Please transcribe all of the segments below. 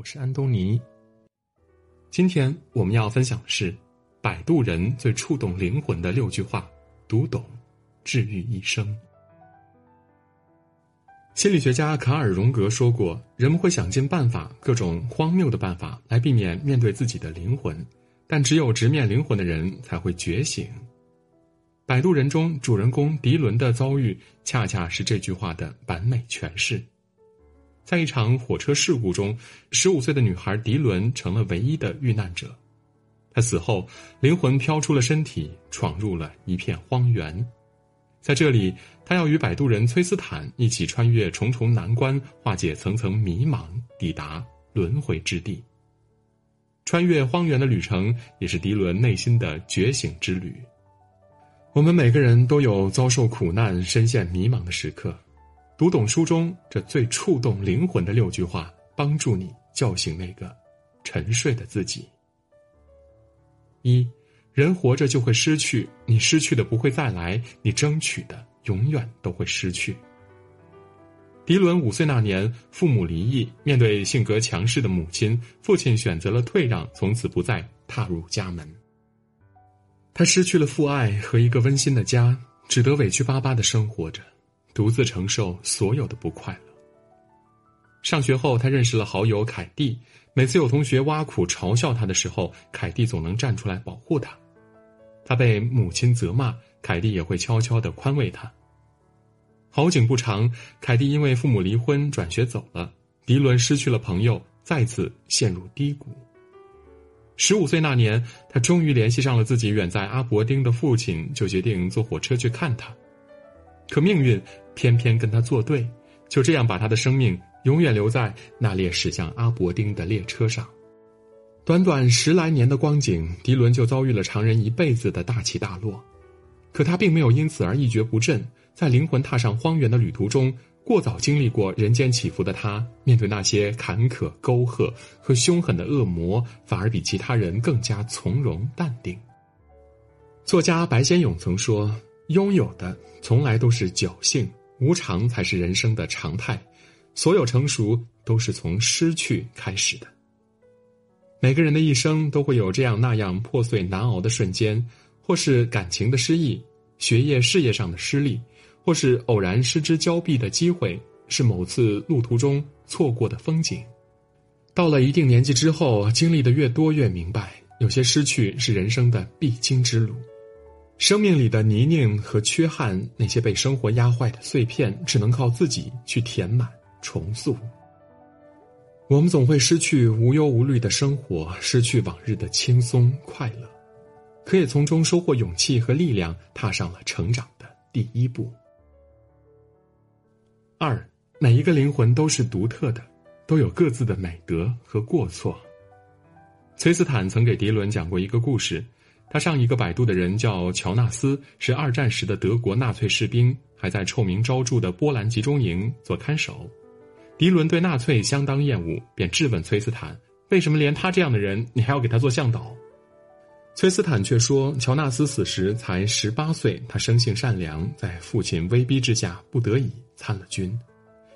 我是安东尼。今天我们要分享的是摆渡人最触动灵魂的六句话，读懂，治愈一生。心理学家卡尔·荣格说过：“人们会想尽办法，各种荒谬的办法，来避免面对自己的灵魂，但只有直面灵魂的人才会觉醒。”《摆渡人》中主人公迪伦的遭遇，恰恰是这句话的完美诠释。在一场火车事故中，十五岁的女孩迪伦成了唯一的遇难者。她死后，灵魂飘出了身体，闯入了一片荒原。在这里，他要与摆渡人崔斯坦一起穿越重重难关，化解层层迷茫，抵达轮回之地。穿越荒原的旅程，也是迪伦内心的觉醒之旅。我们每个人都有遭受苦难、深陷迷茫的时刻，读懂书中这最触动灵魂的六句话，帮助你叫醒那个沉睡的自己。一。人活着就会失去，你失去的不会再来，你争取的永远都会失去。迪伦五岁那年，父母离异，面对性格强势的母亲，父亲选择了退让，从此不再踏入家门。他失去了父爱和一个温馨的家，只得委屈巴巴的生活着，独自承受所有的不快乐。上学后，他认识了好友凯蒂。每次有同学挖苦、嘲笑他的时候，凯蒂总能站出来保护他。他被母亲责骂，凯蒂也会悄悄的宽慰他。好景不长，凯蒂因为父母离婚转学走了，迪伦失去了朋友，再次陷入低谷。十五岁那年，他终于联系上了自己远在阿伯丁的父亲，就决定坐火车去看他。可命运偏偏跟他作对，就这样把他的生命。永远留在那列驶向阿伯丁的列车上。短短十来年的光景，迪伦就遭遇了常人一辈子的大起大落。可他并没有因此而一蹶不振，在灵魂踏上荒原的旅途中，过早经历过人间起伏的他，面对那些坎坷沟壑和凶狠的恶魔，反而比其他人更加从容淡定。作家白先勇曾说：“拥有的从来都是侥幸，无常才是人生的常态。”所有成熟都是从失去开始的。每个人的一生都会有这样那样破碎难熬的瞬间，或是感情的失意，学业事业上的失利，或是偶然失之交臂的机会，是某次路途中错过的风景。到了一定年纪之后，经历的越多，越明白，有些失去是人生的必经之路。生命里的泥泞和缺憾，那些被生活压坏的碎片，只能靠自己去填满。重塑。我们总会失去无忧无虑的生活，失去往日的轻松快乐，可也从中收获勇气和力量，踏上了成长的第一步。二，每一个灵魂都是独特的，都有各自的美德和过错。崔斯坦曾给迪伦讲过一个故事，他上一个摆渡的人叫乔纳斯，是二战时的德国纳粹士兵，还在臭名昭著的波兰集中营做看守。迪伦对纳粹相当厌恶，便质问崔斯坦：“为什么连他这样的人，你还要给他做向导？”崔斯坦却说：“乔纳斯死时才十八岁，他生性善良，在父亲威逼之下，不得已参了军。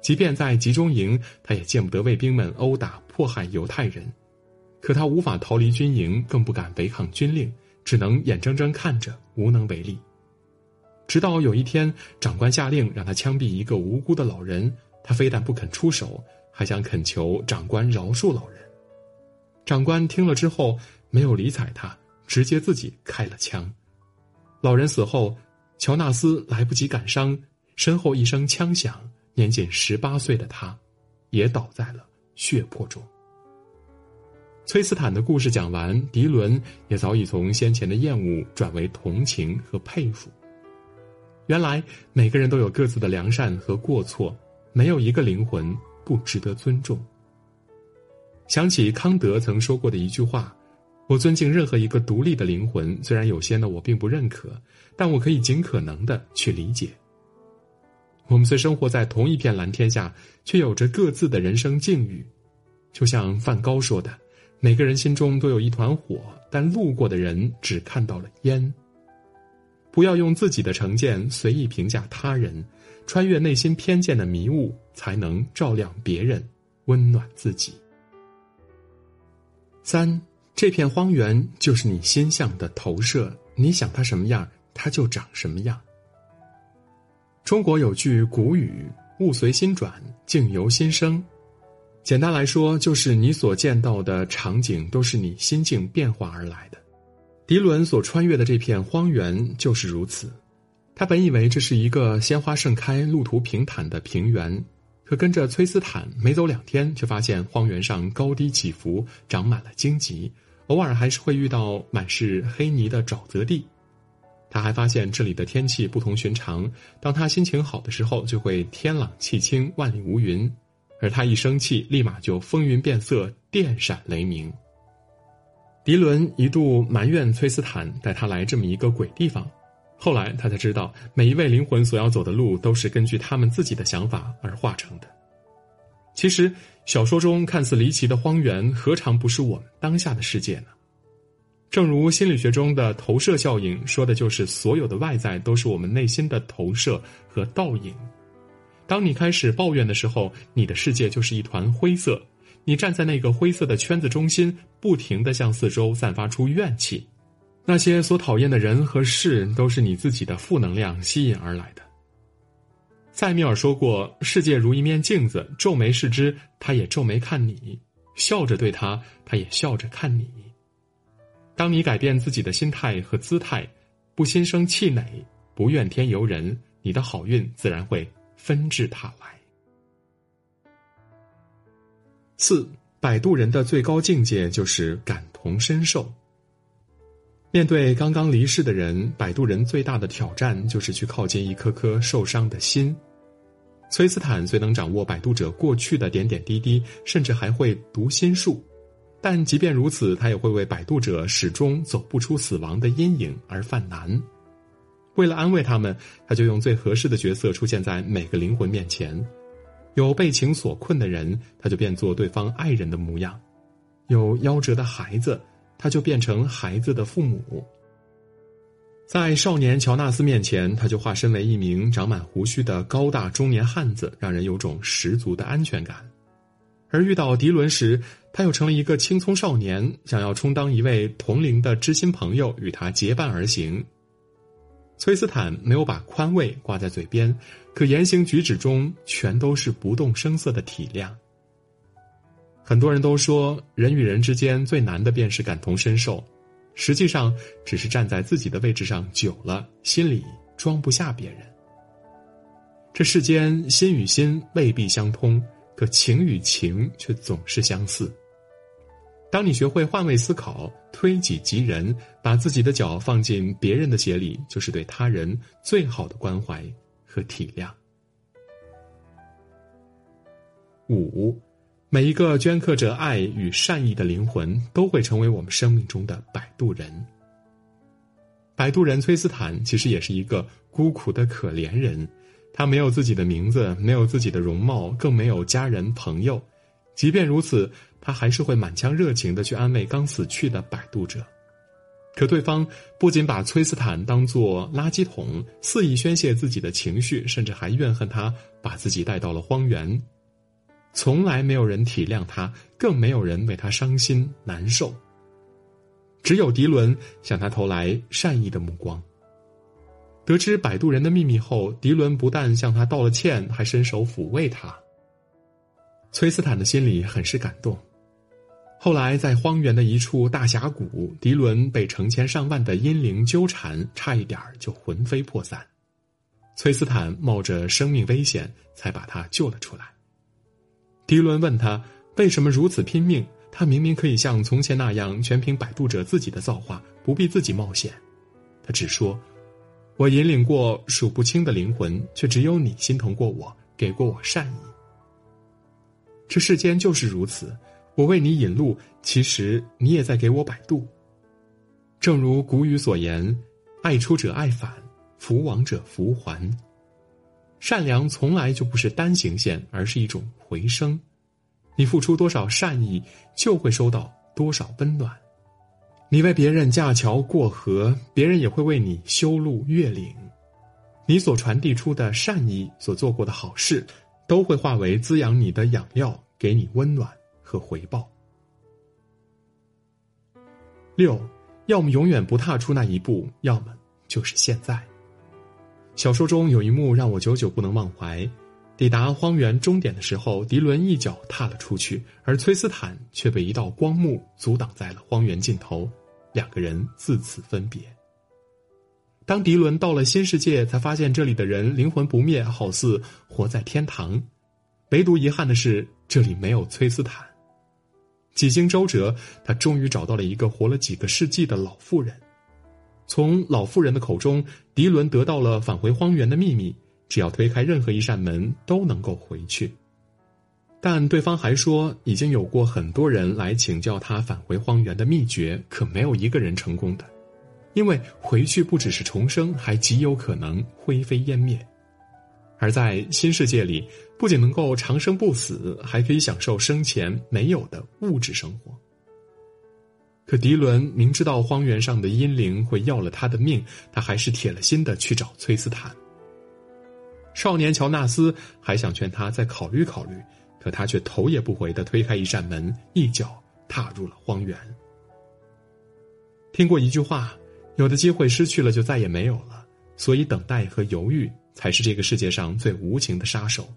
即便在集中营，他也见不得卫兵们殴打迫害犹太人。可他无法逃离军营，更不敢违抗军令，只能眼睁睁看着，无能为力。直到有一天，长官下令让他枪毙一个无辜的老人。”他非但不肯出手，还想恳求长官饶恕老人。长官听了之后没有理睬他，直接自己开了枪。老人死后，乔纳斯来不及感伤，身后一声枪响，年仅十八岁的他，也倒在了血泊中。崔斯坦的故事讲完，迪伦也早已从先前的厌恶转为同情和佩服。原来每个人都有各自的良善和过错。没有一个灵魂不值得尊重。想起康德曾说过的一句话：“我尊敬任何一个独立的灵魂，虽然有些呢我并不认可，但我可以尽可能的去理解。”我们虽生活在同一片蓝天下，却有着各自的人生境遇。就像梵高说的：“每个人心中都有一团火，但路过的人只看到了烟。”不要用自己的成见随意评价他人。穿越内心偏见的迷雾，才能照亮别人，温暖自己。三，这片荒原就是你心象的投射，你想它什么样，它就长什么样。中国有句古语：“物随心转，境由心生。”简单来说，就是你所见到的场景都是你心境变化而来的。迪伦所穿越的这片荒原就是如此。他本以为这是一个鲜花盛开、路途平坦的平原，可跟着崔斯坦没走两天，却发现荒原上高低起伏，长满了荆棘，偶尔还是会遇到满是黑泥的沼泽地。他还发现这里的天气不同寻常，当他心情好的时候，就会天朗气清、万里无云；而他一生气，立马就风云变色、电闪雷鸣。迪伦一度埋怨崔斯坦带他来这么一个鬼地方。后来他才知道，每一位灵魂所要走的路都是根据他们自己的想法而化成的。其实，小说中看似离奇的荒原，何尝不是我们当下的世界呢？正如心理学中的投射效应说的，就是所有的外在都是我们内心的投射和倒影。当你开始抱怨的时候，你的世界就是一团灰色，你站在那个灰色的圈子中心，不停的向四周散发出怨气。那些所讨厌的人和事，都是你自己的负能量吸引而来的。塞缪尔说过：“世界如一面镜子，皱眉视之，他也皱眉看你；笑着对他，他也笑着看你。”当你改变自己的心态和姿态，不心生气馁，不怨天尤人，你的好运自然会纷至沓来。四，摆渡人的最高境界就是感同身受。面对刚刚离世的人，摆渡人最大的挑战就是去靠近一颗颗受伤的心。崔斯坦虽能掌握摆渡者过去的点点滴滴，甚至还会读心术，但即便如此，他也会为摆渡者始终走不出死亡的阴影而犯难。为了安慰他们，他就用最合适的角色出现在每个灵魂面前。有被情所困的人，他就变作对方爱人的模样；有夭折的孩子。他就变成孩子的父母，在少年乔纳斯面前，他就化身为一名长满胡须的高大中年汉子，让人有种十足的安全感；而遇到迪伦时，他又成了一个青葱少年，想要充当一位同龄的知心朋友，与他结伴而行。崔斯坦没有把宽慰挂在嘴边，可言行举止中全都是不动声色的体谅。很多人都说，人与人之间最难的便是感同身受，实际上只是站在自己的位置上久了，心里装不下别人。这世间心与心未必相通，可情与情却总是相似。当你学会换位思考，推己及人，把自己的脚放进别人的鞋里，就是对他人最好的关怀和体谅。五。每一个镌刻着爱与善意的灵魂，都会成为我们生命中的摆渡人。摆渡人崔斯坦其实也是一个孤苦的可怜人，他没有自己的名字，没有自己的容貌，更没有家人朋友。即便如此，他还是会满腔热情的去安慰刚死去的摆渡者。可对方不仅把崔斯坦当作垃圾桶，肆意宣泄自己的情绪，甚至还怨恨他把自己带到了荒原。从来没有人体谅他，更没有人为他伤心难受。只有迪伦向他投来善意的目光。得知摆渡人的秘密后，迪伦不但向他道了歉，还伸手抚慰他。崔斯坦的心里很是感动。后来，在荒原的一处大峡谷，迪伦被成千上万的阴灵纠缠，差一点就魂飞魄散。崔斯坦冒着生命危险，才把他救了出来。迪伦问他为什么如此拼命？他明明可以像从前那样，全凭摆渡者自己的造化，不必自己冒险。他只说：“我引领过数不清的灵魂，却只有你心疼过我，给过我善意。这世间就是如此，我为你引路，其实你也在给我摆渡。正如古语所言：‘爱出者爱返，福往者福还。’”善良从来就不是单行线，而是一种回声。你付出多少善意，就会收到多少温暖。你为别人架桥过河，别人也会为你修路越岭。你所传递出的善意，所做过的好事，都会化为滋养你的养料，给你温暖和回报。六，要么永远不踏出那一步，要么就是现在。小说中有一幕让我久久不能忘怀：抵达荒原终点的时候，迪伦一脚踏了出去，而崔斯坦却被一道光幕阻挡在了荒原尽头，两个人自此分别。当迪伦到了新世界，才发现这里的人灵魂不灭，好似活在天堂。唯独遗憾的是，这里没有崔斯坦。几经周折，他终于找到了一个活了几个世纪的老妇人。从老妇人的口中，迪伦得到了返回荒原的秘密：只要推开任何一扇门，都能够回去。但对方还说，已经有过很多人来请教他返回荒原的秘诀，可没有一个人成功的。因为回去不只是重生，还极有可能灰飞烟灭。而在新世界里，不仅能够长生不死，还可以享受生前没有的物质生活。可迪伦明知道荒原上的阴灵会要了他的命，他还是铁了心的去找崔斯坦。少年乔纳斯还想劝他再考虑考虑，可他却头也不回的推开一扇门，一脚踏入了荒原。听过一句话。有的机会失去了就再也没有了，所以等待和犹豫才是这个世界上最无情的杀手。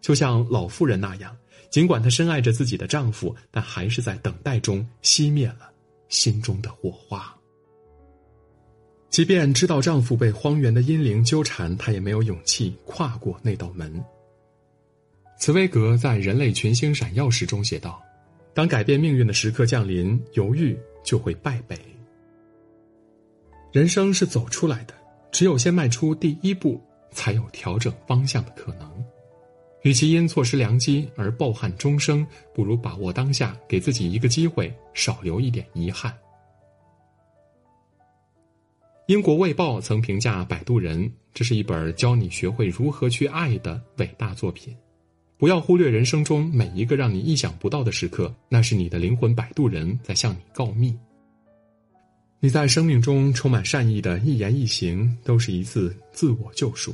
就像老妇人那样，尽管她深爱着自己的丈夫，但还是在等待中熄灭了心中的火花。即便知道丈夫被荒原的阴灵纠缠，她也没有勇气跨过那道门。茨威格在《人类群星闪耀时》中写道：“当改变命运的时刻降临，犹豫就会败北。”人生是走出来的，只有先迈出第一步，才有调整方向的可能。与其因错失良机而抱憾终生，不如把握当下，给自己一个机会，少留一点遗憾。英国《卫报》曾评价《摆渡人》，这是一本教你学会如何去爱的伟大作品。不要忽略人生中每一个让你意想不到的时刻，那是你的灵魂摆渡人在向你告密。你在生命中充满善意的一言一行，都是一次自我救赎。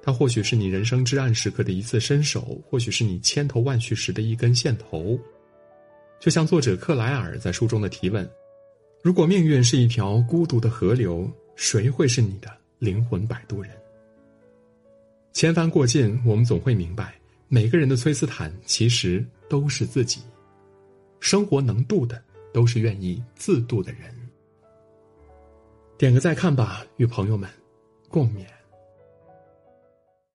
它或许是你人生至暗时刻的一次伸手，或许是你千头万绪时的一根线头。就像作者克莱尔在书中的提问：如果命运是一条孤独的河流，谁会是你的灵魂摆渡人？千帆过尽，我们总会明白，每个人的崔斯坦其实都是自己。生活能渡的，都是愿意自渡的人。点个再看吧，与朋友们共勉。